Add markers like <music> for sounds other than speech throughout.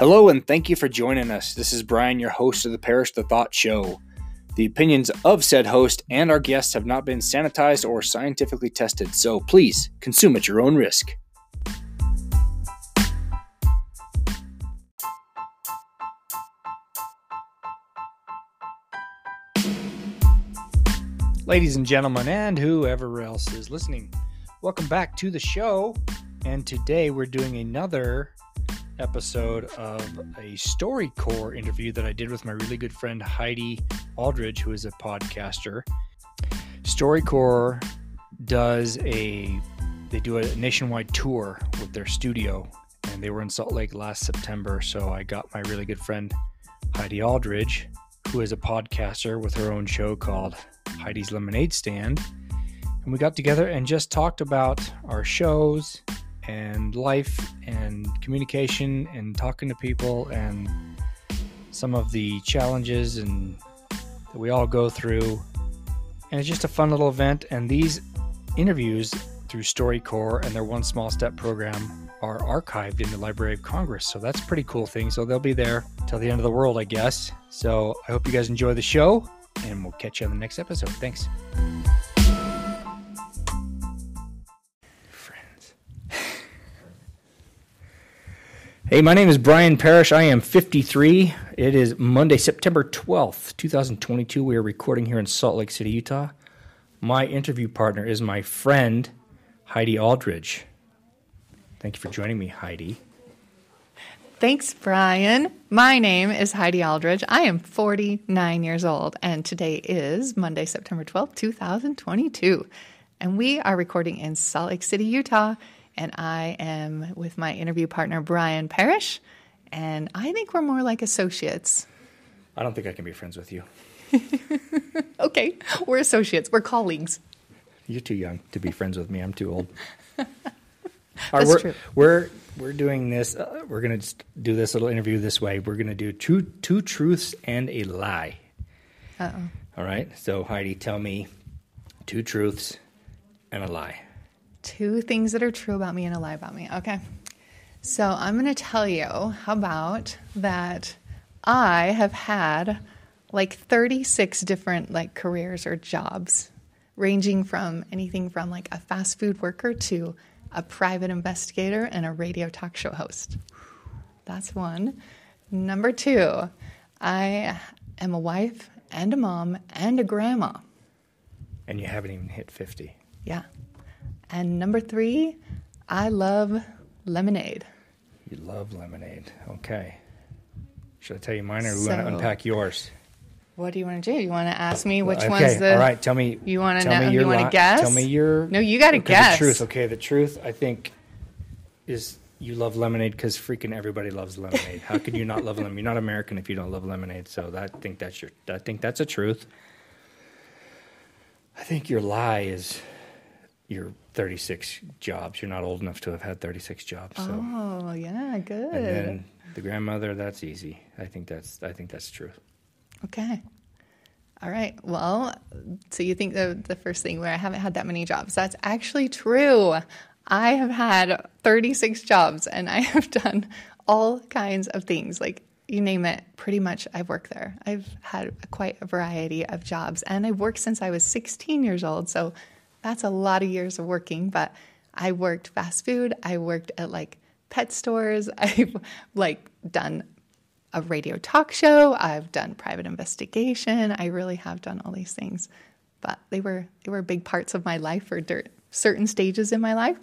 Hello, and thank you for joining us. This is Brian, your host of the Parrish the Thought Show. The opinions of said host and our guests have not been sanitized or scientifically tested, so please consume at your own risk. Ladies and gentlemen, and whoever else is listening, welcome back to the show. And today we're doing another episode of a StoryCorps interview that I did with my really good friend Heidi Alldredge, who is a podcaster. StoryCorps does a they do a nationwide tour with their studio, and they were in Salt Lake last September. So I got my really good friend Heidi Alldredge, who is a podcaster with her own show called Heidi's Lemonaid Stand. And we got together and just talked about our shows and life and communication and talking to people and some of the challenges and that we all go through. And it's just a fun little event. And these interviews through StoryCorps and their One Small Step program are archived in the Library of Congress. So that's pretty cool thing. So they'll be there till the end of the world, I guess. So I hope you guys enjoy the show and we'll catch you on the next episode. Thanks. Hey, my name is Brian Parrish. I am 53. It is Monday, September 12th, 2022. We are recording here in Salt Lake City, Utah. My interview partner is my friend, Heidi Alldredge. Thank you for joining me, Heidi. Thanks, Brian. My name is Heidi Alldredge. I am 49 years old, and today is Monday, September 12th, 2022. And we are recording in Salt Lake City, Utah and I am with my interview partner, Brian Parrish. And I think we're more like associates. I don't think I can be friends with you. <laughs> okay, we're associates, we're colleagues. You're too young to be friends with me. I'm too old. <laughs> That's right, we're, true. We're we're doing this. Uh, we're gonna just do this little interview this way. We're gonna do two two truths and a lie. Uh oh. All right. So Heidi, tell me two truths and a lie. Two things that are true about me and a lie about me. Okay. So I'm going to tell you how about that I have had like 36 different like careers or jobs ranging from anything from like a fast food worker to a private investigator and a radio talk show host. That's one. Number 2, I am a wife and a mom and a grandma. And you haven't even hit 50. Yeah. And number three, I love lemonade. You love lemonade. Okay. Should I tell you mine or we So- want to unpack yours? What do you want to do? You want to ask me which okay. one's the? All right. Tell me. You wanna know- you wanna guess? Tell me your. No, you gotta okay, guess. The truth. Okay. The truth. I think is you love lemonade because freaking everybody loves lemonade. How could you not love lemonade? You're not American if you don't love lemonade. So that, I think that's your. I think that's a truth. I think your lie is your 36 jobs. You're not old enough to have had 36 jobs. So. Oh yeah, good. And then the grandmother, that's easy. I think that's I think that's true. Okay. All right. Well, so you think the the first thing where I haven't had that many jobs? That's actually true. I have had 36 jobs and I <laughs> have done all kinds of things. Like you name it, pretty much I've worked there. I've had quite a variety of jobs and I've worked since I was 16 years old. So that's a lot of years of working, but I worked fast food, I worked at like pet stores, <laughs> I've like done a radio talk show. I've done private investigation. I really have done all these things, but they were they were big parts of my life or dirt, certain stages in my life,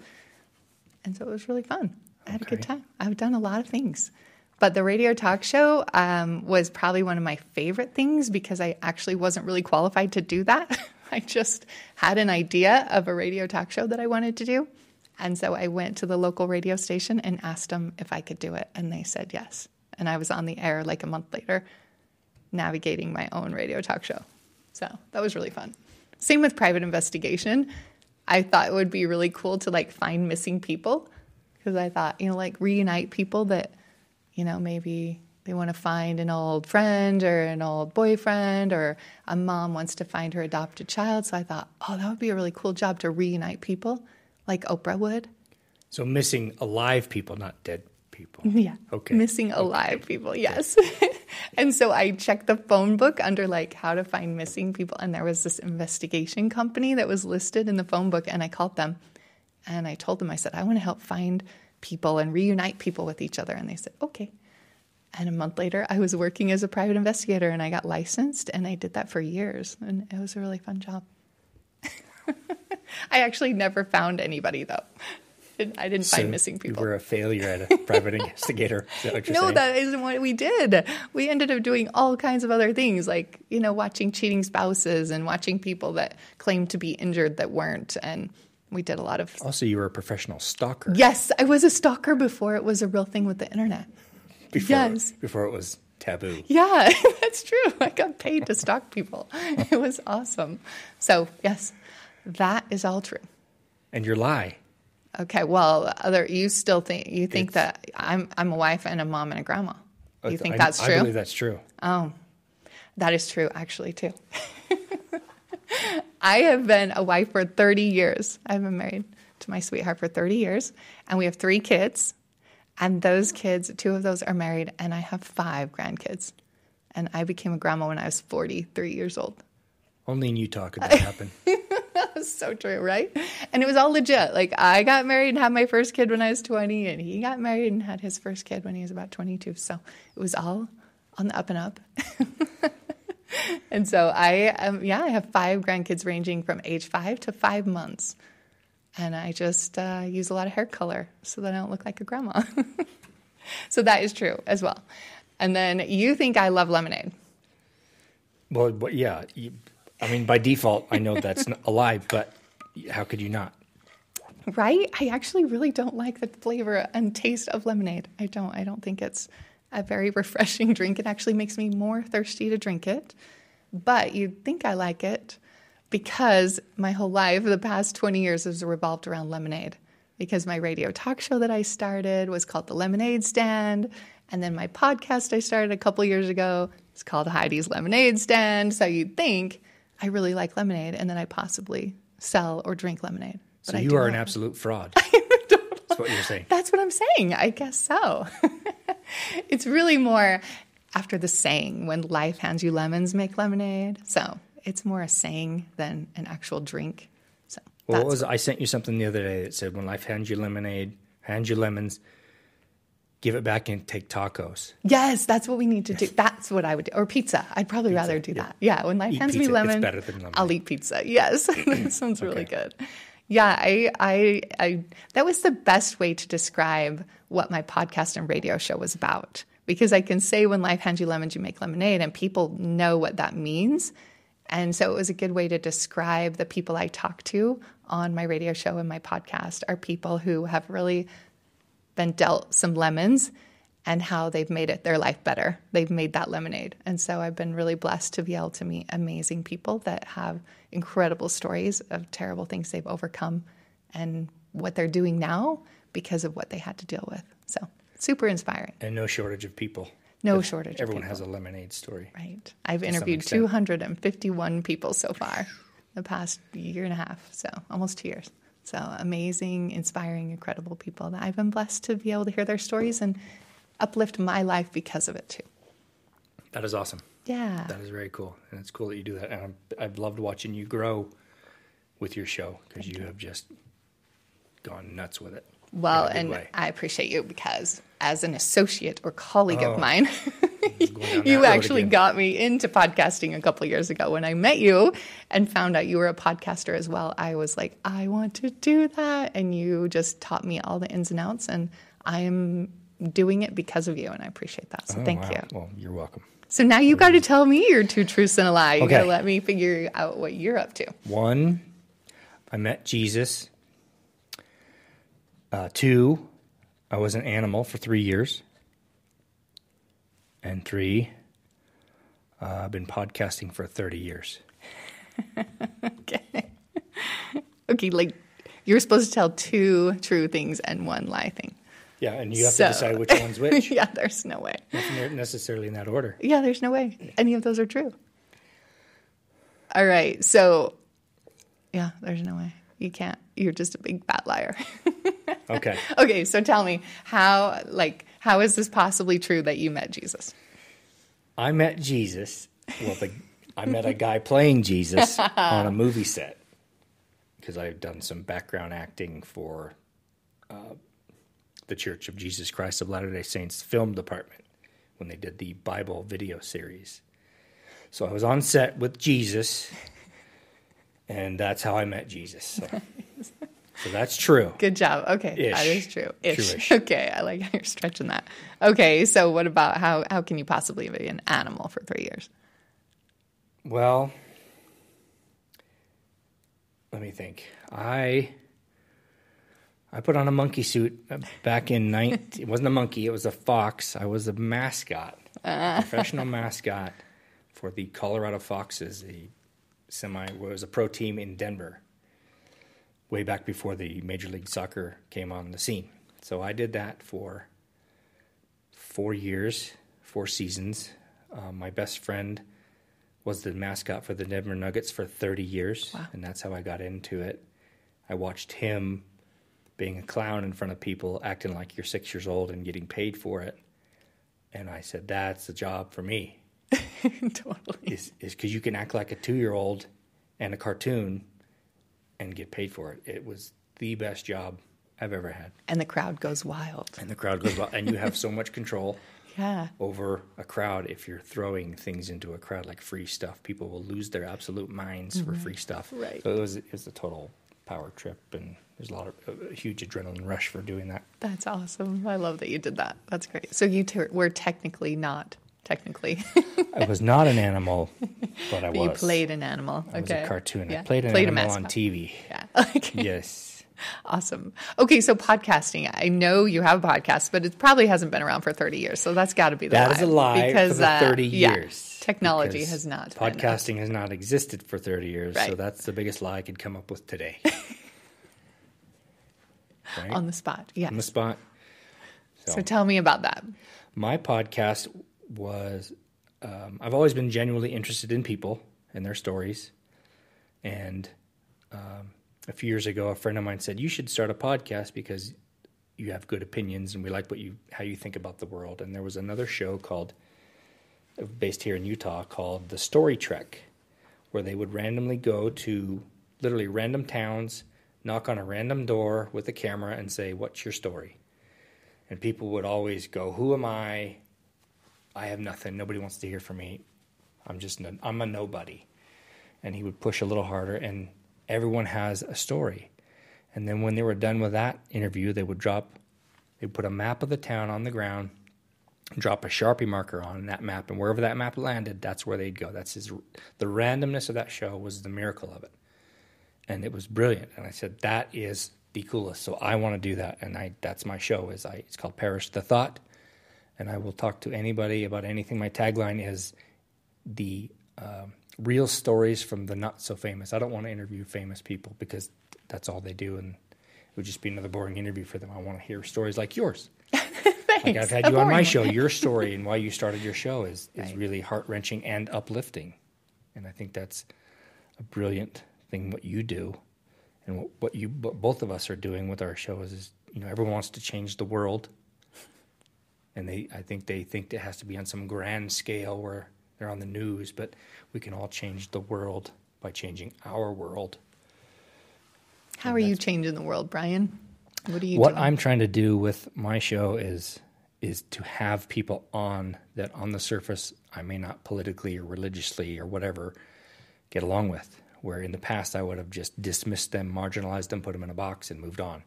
and so it was really fun. I had a good time. I've done a lot of things, but the radio talk show um, was probably one of my favorite things because I actually wasn't really qualified to do that. <laughs> <laughs> I just had an idea of a radio talk show that I wanted to do. And so I went to the local radio station and asked them if I could do it. And they said yes. And I was on the air like a month later, navigating my own radio talk show. So that was really fun. Same with private investigation. I thought it would be really cool to like find missing people because I thought, you know, like reunite people that, you know, maybe they want to find an old friend or an old boyfriend or a mom wants to find her adopted child. So I thought, oh, that would be a really cool job to reunite people like Oprah would. So missing alive people, not dead people. <laughs> Yeah. Okay. Missing alive people, yes. <laughs> and so I checked the phone book under like how to find missing people. And there was this investigation company that was listed in the phone book. And I called them and I told them, I said, I want to help find people and reunite people with each other. And they said, okay. And a month later, I was working as a private investigator and I got licensed and I did that for years. And it was a really fun job. <laughs> I actually never found anybody though. I didn't find missing people. You were a failure at a private <laughs> investigator. That no, saying? that isn't what we did. We ended up doing all kinds of other things, like you know, watching cheating spouses and watching people that claimed to be injured that weren't, and we did a lot of. Also, you were a professional stalker. Yes, I was a stalker before it was a real thing with the internet. Before, yes. Before it was taboo. Yeah, <laughs> that's true. I got paid to stalk people. <laughs> It was awesome. So yes, that is all true. And your lie. Okay, well, other you still think you think that I'm I'm a wife and a mom and a grandma. Uh, you think I, that's true? I believe that's true. Oh, that is true, actually, too. <laughs> I have been a wife for 30 years. I've been married to my sweetheart for 30 years, and we have three kids. And those kids, two of those are married, and I have five grandkids. And I became a grandma when I was 43 years old. Only in Utah could that <laughs> happen. That's so true, right? And it was all legit. Like I got married and had my first kid when I was 20, and he got married and had his first kid when he was about 22. So it was all on the up and up. <laughs> and so I, um, yeah, I have five grandkids ranging from age five to five months. And I just uh, use a lot of hair color so that I don't look like a grandma. <laughs> so that is true as well. And then you think I love lemonade. Well, but yeah. You, I mean, by default, I know that's a lie, but how could you not? Right? I actually really don't like the flavor and taste of lemonade. I don't. I don't think it's a very refreshing drink. It actually makes me more thirsty to drink it. But you'd think I like it because my whole life, the past 20 years, has revolved around lemonade. Because my radio talk show that I started was called The Lemonade Stand. And then my podcast I started a couple years ago is called Heidi's Lemonaid Stand. So you'd think I really like lemonade and then I possibly sell or drink lemonade. So But I you are an absolute fraud. <laughs> That's what you're saying. That's what I'm saying. I guess so. <laughs> it's really more after the saying when life hands you lemons, make lemonade. So it's more a saying than an actual drink. So Well, what was I sent you something the other day that said, "When life hands you lemonade, hands you lemons, give it back and take tacos." yes, that's what we need to do. That's what I would do, or pizza. I'd probably rather do that. Yeah, when life Eat hands me pizza. It's better than lemonade. I'll eat pizza. Yes, <laughs> that sounds really Okay. good. Yeah, I, I, I, that was the best way to describe what my podcast and radio show was about. Because I can say when life hands you lemons, you make lemonade, and people know what that means. And so it was a good way to describe the people I talk to on my radio show and my podcast are people who have really been dealt some lemons and how they've made it their life better. They've made that lemonade. And so I've been really blessed to be able to meet amazing people that have incredible stories of terrible things they've overcome and what they're doing now because of what they had to deal with. So super inspiring. And no shortage of people. No shortage of Everyone has a lemonade story. Right. I've interviewed 251 people so far <laughs> the past year and a half. So almost two years. So amazing, inspiring, incredible people that I've been blessed to be able to hear their stories and uplift my life because of it too. That is awesome. Yeah. That is very cool, and it's cool that you do that. And I'm, I've loved watching you grow with your show because you have just gone nuts with it. Well, and way. I appreciate you because as an associate or colleague Oh. of mine, <laughs> you actually got me into podcasting a couple years ago when I met you and found out you were a podcaster as well. I was like, I want to do that. And you just taught me all the ins and outs. And I am doing it because of you. And I appreciate that. So Oh, thank wow. you. Well, you're welcome. So now you got to tell me your two truths and a lie. You got to Okay. let me figure out what you're up to. One, I met Jesus. Uh, two, I was an animal for three years. And three, uh, I've been podcasting for 30 years. Okay. <laughs> okay. Like you're supposed to tell two true things and one lie thing. Yeah, and you have So- to decide which one's which. <laughs> yeah, there's no way. Not necessarily in that order. Yeah, there's no way any of those are true. All right. So, yeah, there's no way. You can't. You're just a big fat liar. <laughs> Okay. Okay, so tell me how like how is this possibly true that you met Jesus? I met Jesus. Well, the, I met a guy playing Jesus <laughs> on a movie set because I've done some background acting for uh, the Church of Jesus Christ of Latter day Saints film department when they did the Bible video series. So I was on set with Jesus, and that's how I met Jesus. So, <laughs> so that's true. Good job. Okay, that Ish. is true. Ish. True-ish. <laughs> Okay, I like how you're stretching that. Okay, so what about how how can you possibly be an animal for three years? Well, let me think. I I put on a monkey suit uh, back in <laughs> 19 it wasn't a monkey, it was a fox. I was a mascot, professional mascot for the Colorado Foxes, a semi was a pro team in Denver. Way back before the Major League Soccer came on the scene. So I did that for 4 years, 4 seasons. Um, my best friend was the mascot for the Denver Nuggets for 30 years, Wow. and that's how I got into it. I watched him being a clown in front of people, acting like you're six years old and getting paid for it. And I said, "That's the job for me. <laughs> totally. Is is because you can act like a two year old and a cartoon and get paid for it. It was the best job I've ever had, And the crowd goes wild. and the crowd goes wild. and you have so much control." <laughs> Yeah. over a crowd if you're throwing things into a crowd like free stuff people will lose their absolute minds for mm-hmm. free stuff Right. so it was, it was a total power trip and there's a lot of a huge adrenaline rush for doing that That's awesome. I love that you did that. That's great. So you t- were technically not technically, i was not an animal but i <laughs> but was you played an animal. I was a cartoon Yeah. i played an Played a animal on tv <laughs> Yeah. Okay. yes Awesome. Okay, so podcasting. I know you have a podcast, but it probably hasn't been around for 30 years. So that's got to be the that lie. is a lie because uh, 30 yeah, years technology has not. been, podcasting has not existed for 30 years so that's the biggest lie i could come up with today <laughs> right on the spot. Yes. on the spot So tell me about that. my podcast was um, I've always been genuinely interested in people and their stories. And um, a few years ago, a friend of mine said, You should start a podcast because you have good opinions and we like what you how you think about the world. And there was another show called based here in Utah called The Story Trek, where they would randomly go to literally random towns, knock on a random door with a camera and say, What's your story? And people would always go, Who am I? I have nothing. Nobody wants to hear from me. I'm just, no, I'm a nobody. And he would push a little harder, and everyone has a story. And then when they were done with that interview, they would drop, they put a map of the town on the ground, drop a Sharpie marker on that map, and wherever that map landed, that's where they'd go. That's his, the randomness of that show was the miracle of it. And it was brilliant. And I said, that is the coolest. So I want to do that. And I, that's my show is I, it's called Parrish the Thought. And I will talk to anybody about anything. My tagline is the um, real stories from the not so famous. I don't want to interview famous people because that's all they do, and it would just be another boring interview for them. I want to hear stories like yours. <laughs> Like I've had you on my show. Your <laughs> story and why you started your show is is Right. really heart wrenching and uplifting, and I think that's a brilliant thing what you do, and what, what you what both of us are doing with our show is, is you know everyone wants to change the world, and they I think they think it has to be on some grand scale where they're on the news, but we can all change the world by changing our world. How are you changing the world, Brian? What are you what doing? I'm trying to do with my show is is to have people on that on the surface I may not politically or religiously or whatever get along with. Where in the past I would have just dismissed them, marginalized them, put them in a box, and moved on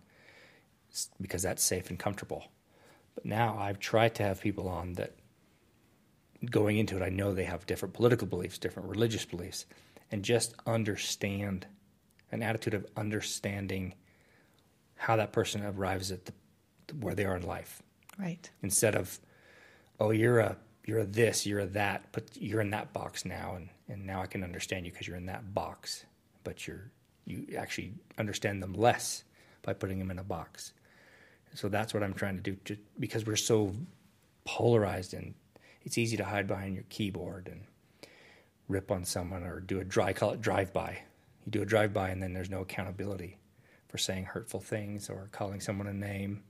because that's safe and comfortable. But now I've tried to have people on that going into it, I know they have different political beliefs, different religious beliefs, and just understand an attitude of understanding how that person arrives at the, where they are in life right. instead of oh you're a you're a this you're a that but you're in that box now and and now I can understand you because you're in that box but you're you actually understand them less by putting them in a box so that's what I'm trying to do to, because we're so polarized and it's easy to hide behind your keyboard and rip on someone or do a dry call it drive by you do a drive by and then there's no accountability for saying hurtful things or calling someone a name.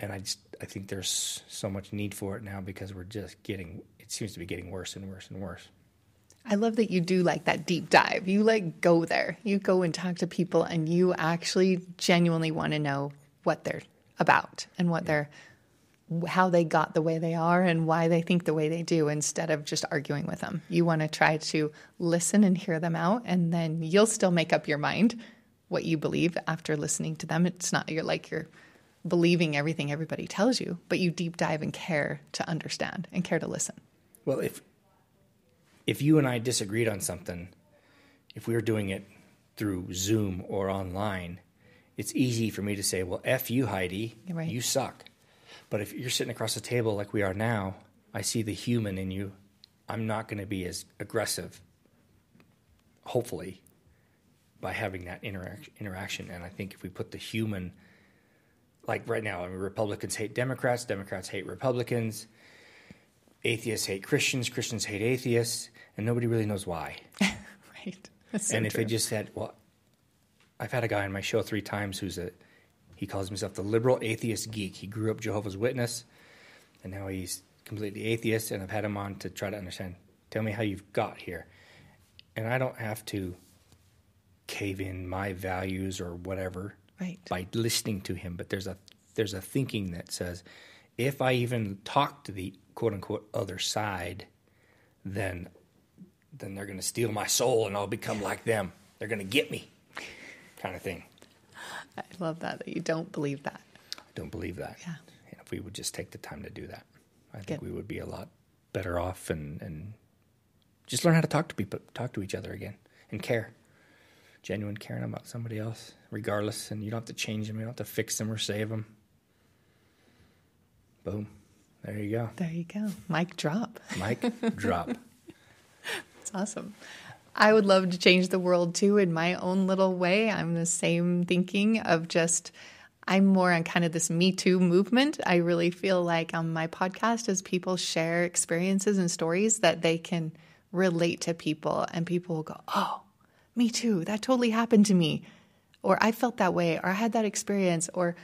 And I just I think there's so much need for it now because we're just getting it seems to be getting worse and worse and worse. I love that you do like that deep dive. You like go there. You go and talk to people and you actually genuinely want to know what they're about and what they're how they got the way they are and why they think the way they do instead of just arguing with them. You want to try to listen and hear them out and then you'll still make up your mind what you believe after listening to them. It's not you're like you're believing everything everybody tells you, but you deep dive and care to understand and care to listen. Well, if if you and I disagreed on something, if we were doing it through Zoom or online, it's easy for me to say, "Well, f you, Heidi, Right. you suck." But if you're sitting across the table like we are now, I see the human in you. I'm not going to be as aggressive. Hopefully, by having that interac- interaction, and I think if we put the human, like right now, I mean, Republicans hate Democrats, Democrats hate Republicans atheists hate Christians, Christians hate atheists, and nobody really knows why. <laughs> right. That's so and if true. they just said, well, I've had a guy on my show three times who's a, he calls himself the liberal atheist geek. He grew up Jehovah's Witness, and now he's completely atheist. And I've had him on to try to understand. Tell me how you've got here, and I don't have to cave in my values or whatever Right. by listening to him. But there's a there's a thinking that says, if I even talk to the quote unquote other side, then then they're going to steal my soul and I'll become like them. They're going to get me, kind of thing. I love that that you don't believe that. I don't believe that. Yeah. And if we would just take the time to do that, I think Good. we would be a lot better off and, and just learn how to talk to people, talk to each other again, and care. Genuine caring about somebody else, regardless. And you don't have to change them. You don't have to fix them or save them. Boom. There you go. There you go. Mic drop. Mike, drop. <laughs> It's awesome. I would love to change the world too in my own little way. I'm the same thinking of just, I'm more on kind of this Me Too movement. I really feel like on my podcast, as people share experiences and stories, that they can relate to people and people will go, Oh, me too. That totally happened to me. Or I felt that way, or I had that experience, or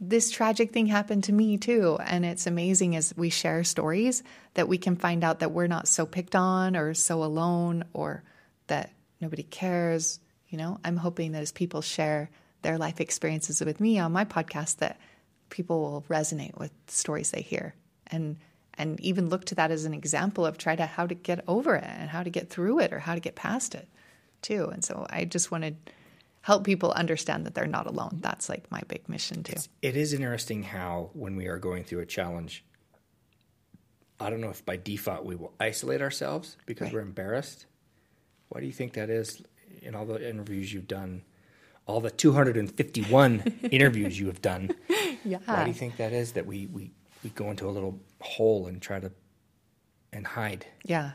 this tragic thing happened to me too. And it's amazing as we share stories that we can find out that we're not so picked on or so alone or that nobody cares. You know, I'm hoping that as people share their life experiences with me on my podcast, that people will resonate with stories they hear and and even look to that as an example of try to how to get over it and how to get through it or how to get past it too. And so I just wanted help people understand that they're not alone. That's like my big mission too. It is interesting how when we are going through a challenge, I don't know if by default we will isolate ourselves because Right. we're embarrassed. Why do you think that is in all the interviews you've done? All the 251 <laughs> interviews you have done. Yeah. Why do you think that is that we, we, we go into a little hole and try to and hide? Yeah.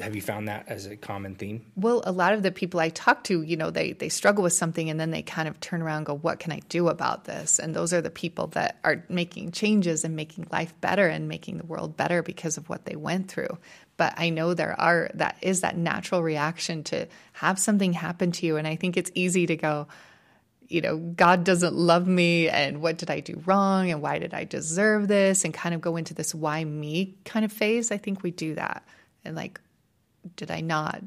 Have you found that as a common theme? Well, a lot of the people I talk to, you know, they they struggle with something and then they kind of turn around and go, "What can I do about this?" And those are the people that are making changes and making life better and making the world better because of what they went through. But I know there are that is that natural reaction to have something happen to you and I think it's easy to go, you know, God doesn't love me and what did I do wrong and why did I deserve this and kind of go into this why me kind of phase. I think we do that. And like did I not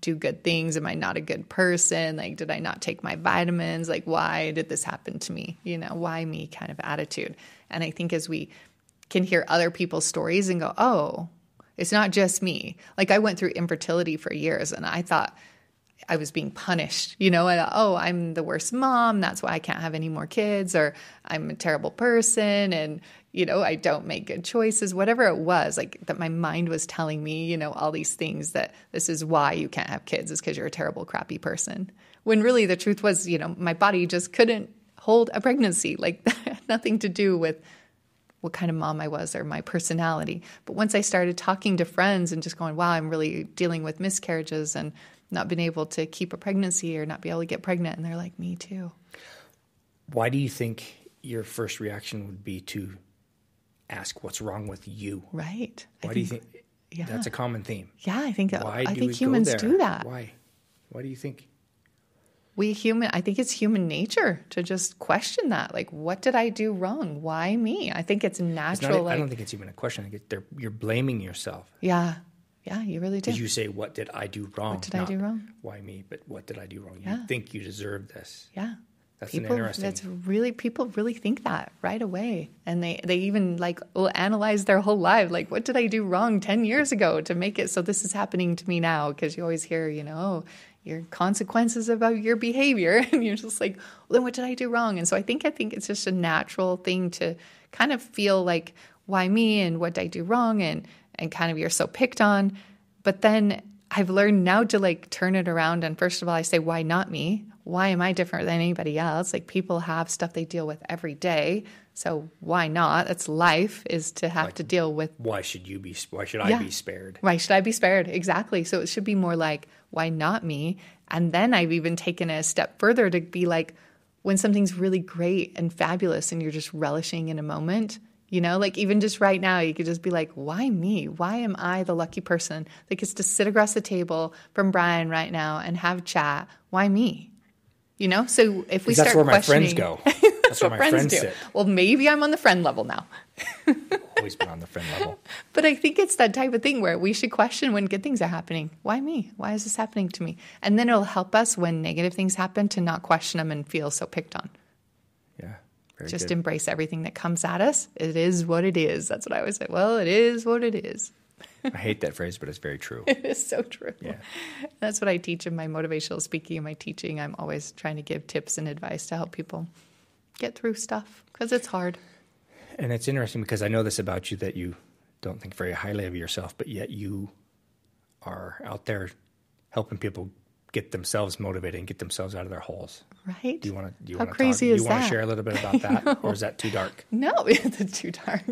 do good things? Am I not a good person? Like, did I not take my vitamins? Like, why did this happen to me? You know, why me kind of attitude. And I think as we can hear other people's stories and go, oh, it's not just me. Like, I went through infertility for years and I thought, I was being punished, you know, and, oh, I'm the worst mom. That's why I can't have any more kids, or I'm a terrible person, and you know, I don't make good choices. Whatever it was, like that, my mind was telling me, you know, all these things that this is why you can't have kids is because you're a terrible, crappy person. When really the truth was, you know, my body just couldn't hold a pregnancy. Like <laughs> nothing to do with what kind of mom I was or my personality. But once I started talking to friends and just going, wow, I'm really dealing with miscarriages and not being able to keep a pregnancy or not be able to get pregnant. And they're like, me too. Why do you think your first reaction would be to ask what's wrong with you? Right. Why do you think yeah. that's a common theme? Yeah, I think Why I think humans do that. Why? Why do you think? we human i think it's human nature to just question that like what did i do wrong why me i think it's It's natural not, like I don't think it's even a question. I think they're, you're blaming yourself yeah yeah you really do because you say, "What did I do wrong?" What did I do wrong? Why me? But what did I do wrong? Yeah. You think you deserve this. yeah That's an people interesting- that's really people really think that right away and they they even like will analyze their whole life like what did i do wrong 10 years ago to make it so this is happening to me now because you always hear you know your consequences about your behavior <laughs> and you're just like well then what did i do wrong and so i think i think it's just a natural thing to kind of feel like why me and what did i do wrong and and kind of you're so picked on but then I've learned now to like turn it around. And first of all, I say, why not me? Why am I different than anybody else? Like people have stuff they deal with every day. So why not? That's life is to have to deal with Why should you be? Why should I be spared? why should I be spared? Exactly. So it should be more like, why not me? And then I've even taken it a step further to be like, when something's really great and fabulous and you're just relishing in a moment, you know, like even just right now, you could just be like, why me? Why am I the lucky person that gets to sit across the table from Brian right now and have chat? Why me? You know, so if we That's start where my friends go. <laughs> That's where what my friends, friends do. sit. Well, maybe I'm on the friend level now. Always been on the friend level. <laughs> But I think it's that type of thing where we should question when good things are happening. Why me? Why is this happening to me? And then it'll help us when negative things happen to not question them and feel so picked on. Very Just good. embrace everything that comes at us. It is what it is. That's what I always say. Well, it is what it is. I hate that phrase, but it's very true. <laughs> It is so true. Yeah. That's what I teach in my motivational speaking and my teaching. I'm always trying to give tips and advice to help people get through stuff because it's hard. And it's interesting because I know this about you that you don't think very highly of yourself, but yet you are out there helping people get themselves motivated and get themselves out of their holes. Right? Do you want to? Do you How want to crazy talk, is you want to share a little bit about that, <laughs> or is that too dark? No, <laughs> it's too dark.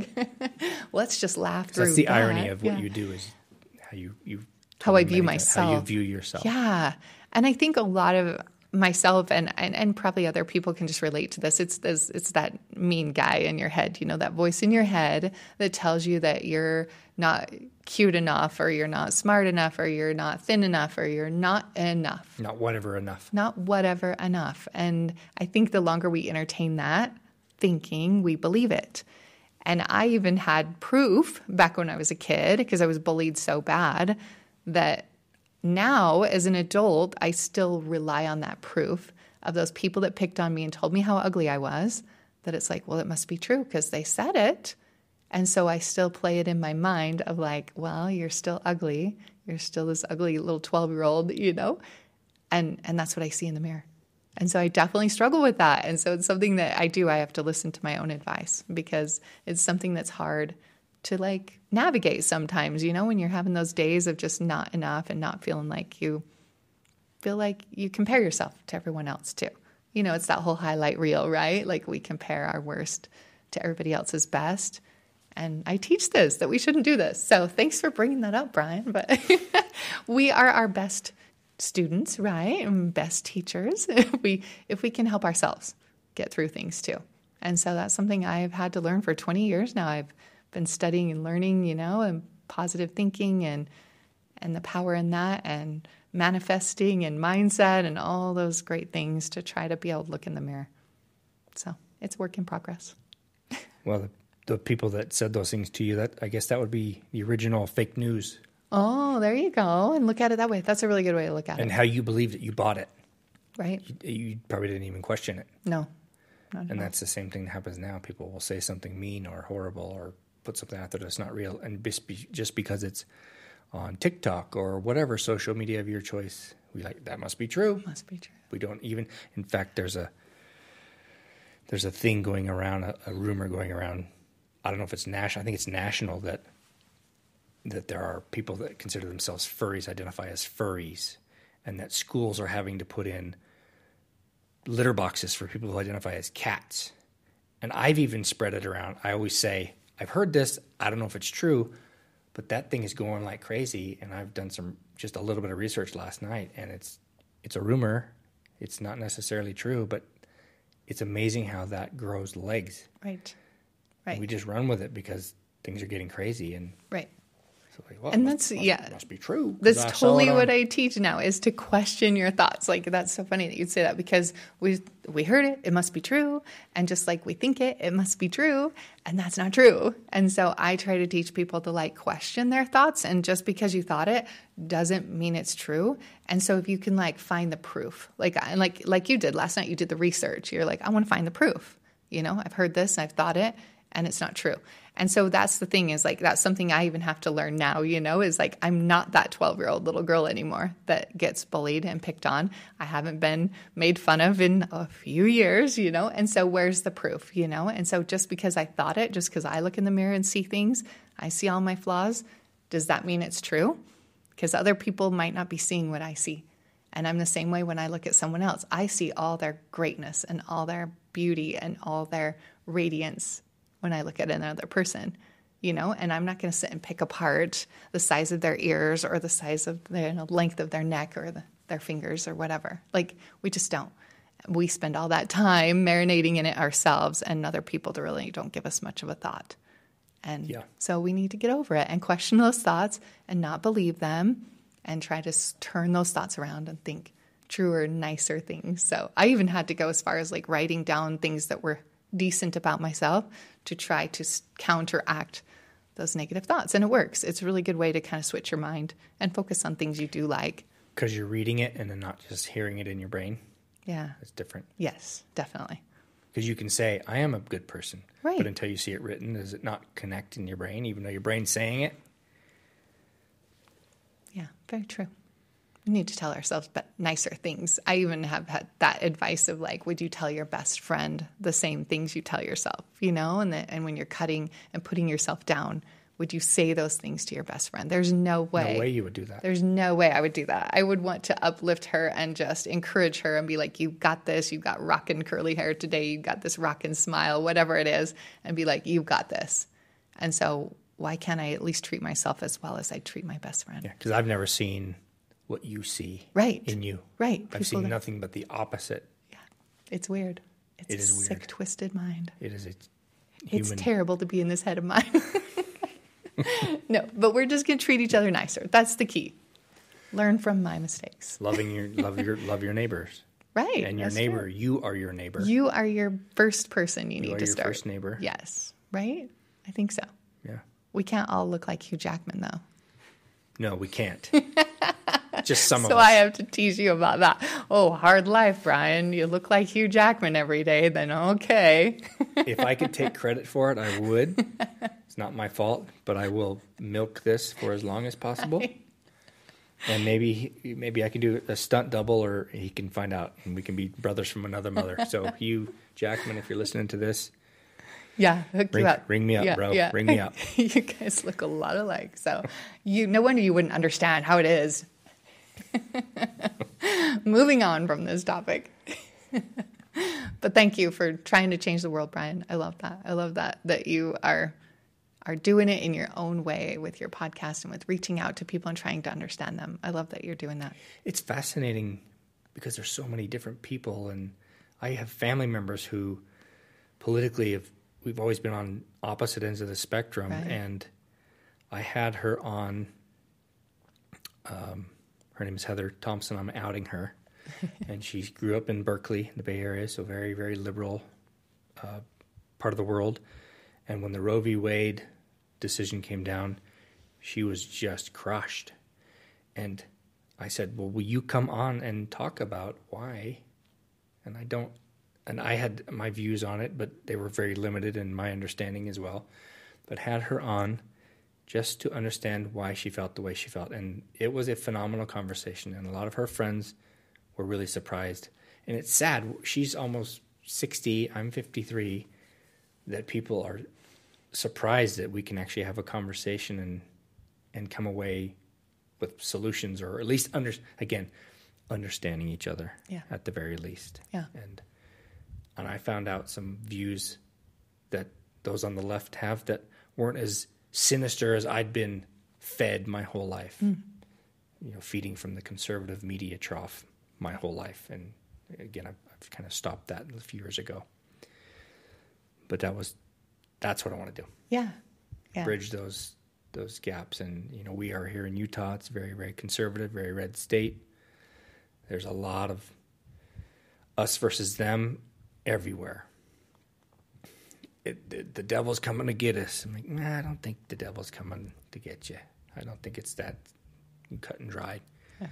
<laughs> Let's just laugh through That's the that. irony of what Yeah. you do is how you you How I view times, How you view yourself. Yeah. And I think a lot of myself and, and, and probably other people can just relate to this. It's this it's that mean guy in your head, you know, that voice in your head that tells you that you're not cute enough or you're not smart enough or you're not thin enough or you're not enough. Not whatever enough. Not whatever enough. And I think the longer we entertain that thinking, we believe it. And I even had proof back when I was a kid because I was bullied so bad that now as an adult, I still rely on that proof of those people that picked on me and told me how ugly I was. That it's like, well, it must be true because they said it. And so I still play it in my mind of like, well, you're still ugly. You're still this ugly little 12 year old, you know? And, and that's what I see in the mirror. And so I definitely struggle with that. And so it's something that I do. I have to listen to my own advice because it's something that's hard to like navigate sometimes, you know, when you're having those days of just not enough and not feeling like you feel like you compare yourself to everyone else too. You know, it's that whole highlight reel, right? Like we compare our worst to everybody else's best. And I teach this that we shouldn't do this. So thanks for bringing that up, Brian. But <laughs> we are our best students, right? And best teachers <laughs> we if we can help ourselves get through things too. And so that's something I've had to learn for 20 years now. I've been studying and learning, you know, and positive thinking and and the power in that and manifesting and mindset and all those great things to try to be able to look in the mirror. So, it's work in progress. <laughs> Well, the, the people that said those things to you, that I guess that would be the original fake news, Oh, there you go. And look at it that way. That's a really good way to look at and it, And how you believed it. You bought it. right? You, you probably didn't even question it. No. Not And all. that's the same thing that happens now. People will say something mean or horrible or put something out there that's not real, and just, be, just because it's on TikTok or whatever social media of your choice, we like that must be true. Must be true. We don't even. In fact, there's a there's a thing going around, a, a rumor going around. I don't know if it's national. I think it's national that that there are people that consider themselves furries, identify as furries, and that schools are having to put in litter boxes for people who identify as cats. And I've even spread it around. I always say, I've heard this. I don't know if it's true, but that thing is going like crazy. And I've done some just a little bit of research last night, and it's it's a rumor. It's not necessarily true, but it's amazing how that grows legs. Right. And Right. we just run with it because things are getting crazy. And right. Like, well, And that's- must, yeah. must, be true. That's totally what on- I teach now is to question your thoughts. Like that's so funny that you'd say that because we we heard it, it must be true, and just like we think it, it must be true, and that's not true. And so I try to teach people to like question their thoughts, and just because you thought it doesn't mean it's true. And so if you can like find the proof, like and like like you did last night, you did the research. You're like, I want to find the proof. You know, I've heard this, I've thought it, and it's not true. And so that's the thing is like that's something I even have to learn now, you know, is like I'm not that 12 year old little girl anymore that gets bullied and picked on. I haven't been made fun of in a few years, you know, and so where's the proof, you know? And so just because I thought it, just because I look in the mirror and see things, I see all my flaws, does that mean it's true? Because other people might not be seeing what I see. And I'm the same way when I look at someone else. I see all their greatness and all their beauty and all their radiance when I look at another person, you know, and I'm not going to sit and pick apart the size of their ears or the size of the you know, length of their neck or the, their fingers or whatever. Like, we just don't. We spend all that time marinating in it ourselves, and other people to really don't give us much of a thought. And Yeah. so we need to get over it and question those thoughts and not believe them and try to turn those thoughts around and think truer, nicer things. So I even had to go as far as like writing down things that were decent about myself to try to counteract those negative thoughts. And it works. It's a really good way to kind of switch your mind and focus on things you do like. because you're reading it and then not just hearing it in your brain. Yeah. It's different. Yes, definitely. Because you can say, I am a good person. Right. But until you see it written, does it not connect in your brain, even though your brain's saying it? Yeah, very true. We need to tell ourselves be- nicer things. I even have had that advice of like, would you tell your best friend the same things you tell yourself? You know, and that, and when you're cutting and putting yourself down, would you say those things to your best friend? There's no way. No way you would do that. There's no way I would do that. I would want to uplift her and just encourage her and be like, "You got this. You got rockin' curly hair today. You got this rockin' smile, whatever it is," and be like, "You got this." And so, why can't I at least treat myself as well as I treat my best friend? Yeah, because I've never seen what you see Right. in you. Right. I've People seen that- nothing but the opposite. Yeah, it's weird. It's It a weird. sick, twisted mind. It is a It's terrible to be in this head of mine. <laughs> no, but we're just gonna treat each other nicer. That's the key. Learn from my mistakes. loving your love your <laughs> love your neighbors Right. and your neighbor. true. You are your neighbor. You are your first person you You need are to your start. first neighbor. Yes. Right? I think so. Yeah. We can't all look like Hugh Jackman though. No, we can't. <laughs> Just some of So us. I have to tease you about that. Oh, hard life, Brian. You look like Hugh Jackman every day, then okay. <laughs> if I could take credit for it, I would. It's not my fault, but I will milk this for as long as possible. <laughs> And maybe maybe I can do a stunt double, or he can find out, and we can be brothers from another mother. So <laughs> Hugh Jackman, if you're listening to this, Yeah, hook Ring- you up. ring me up, Yeah, bro. yeah. Ring me up. you guys look a lot alike. So you no wonder you wouldn't understand how it is. <laughs> Moving on from this topic. <laughs> but thank you for trying to change the world, Brian. I love that. I love that that you are are doing it in your own way with your podcast and with reaching out to people and trying to understand them. I love that you're doing that. it's fascinating because there's so many different people, and I have family members who politically have we've always been on opposite ends of the spectrum, Right. and I had her on. Um, her name is Heather Thompson. I'm outing her, <laughs> and she grew up in Berkeley, the Bay Area, so very very liberal uh, part of the world. And when the Roe v. Wade decision came down, she was just crushed. And I said, "Well, will you come on and talk about why?" And I don't, and I had my views on it, but they were very limited in my understanding as well. But had her on just to understand why she felt the way she felt, and it was a phenomenal conversation. And a lot of her friends were really surprised. And it's sad. She's almost sixty. I'm fifty three. That people are surprised that we can actually have a conversation and and come away with solutions or at least under again understanding each other Yeah. at the very least Yeah. and and i found out some views that those on the left have that weren't as sinister as i'd been fed my whole life hmm. you know feeding from the conservative media trough my whole life and again i've, I've kind of stopped that a few years ago but that was that's what i want to do Yeah. Yeah. bridge those those gaps. And you know, we are here in Utah. It's very, very conservative, very red state. There's a lot of us versus them everywhere. It, the, the devil's coming to get us. I'm like, nah, I don't think the devil's coming to get you. I don't think it's that cut and dried. Yeah.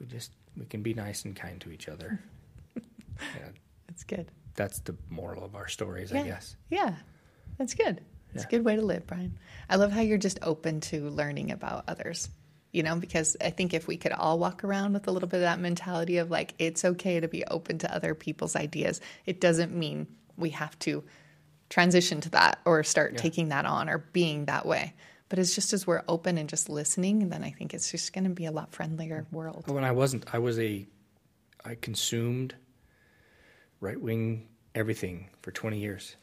We just we can be nice and kind to each other. <laughs> yeah, That's good. that's the moral of our stories, Yeah. I guess. Yeah, that's good. It's Yeah. a good way to live, Brian. I love how you're just open to learning about others. You know, because I think if we could all walk around with a little bit of that mentality of like, it's okay to be open to other people's ideas, it doesn't mean we have to transition to that or start Yeah. taking that on or being that way. But it's just as we're open and just listening, then I think it's just going to be a lot friendlier world. When I wasn't, I was a, I consumed right wing everything for 20 years,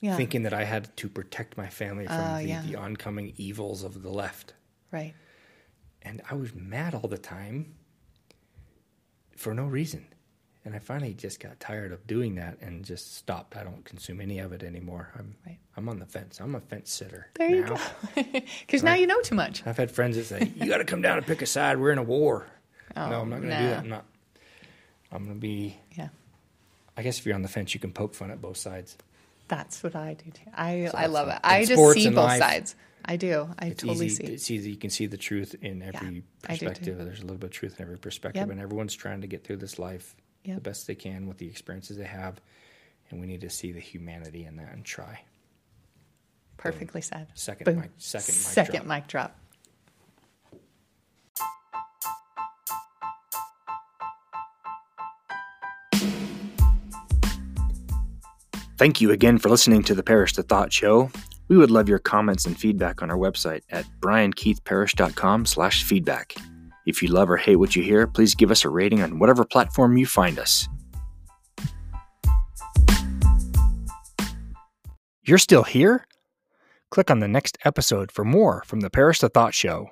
Yeah, thinking that I had to protect my family from Oh, the, yeah. the oncoming evils of the left. right. And I was mad all the time for no reason. And I finally just got tired of doing that and just stopped. I don't consume any of it anymore. I'm Right. I'm on the fence. I'm a fence sitter. There you now. go. <laughs> Because now you know too much. I've had friends that say, "You got to come down and pick a side. We're in a war." Oh, no, I'm not going to do that. I'm not. I'm going to be. Yeah. I guess if you're on the fence, you can poke fun at both sides. That's what I do too. I, So I love it. I just see both life, sides. I do. I It's totally easy. see. It's easy. You can see the truth in every too. perspective. There's a little bit of truth in every perspective, Yep. and everyone's trying to get through this life the best they can with the experiences they have, and we need to see the humanity in that and try. Perfectly said. Second Boom. mic. Second mic. Second drop. mic drop. Thank you again for listening to the Parrish the Thought Show. We would love your comments and feedback on our website at briankeithparrish.com slash feedback. If you love or hate what you hear, please give us a rating on whatever platform you find us. You're still here? Click on the next episode for more from the Parrish the Thought Show.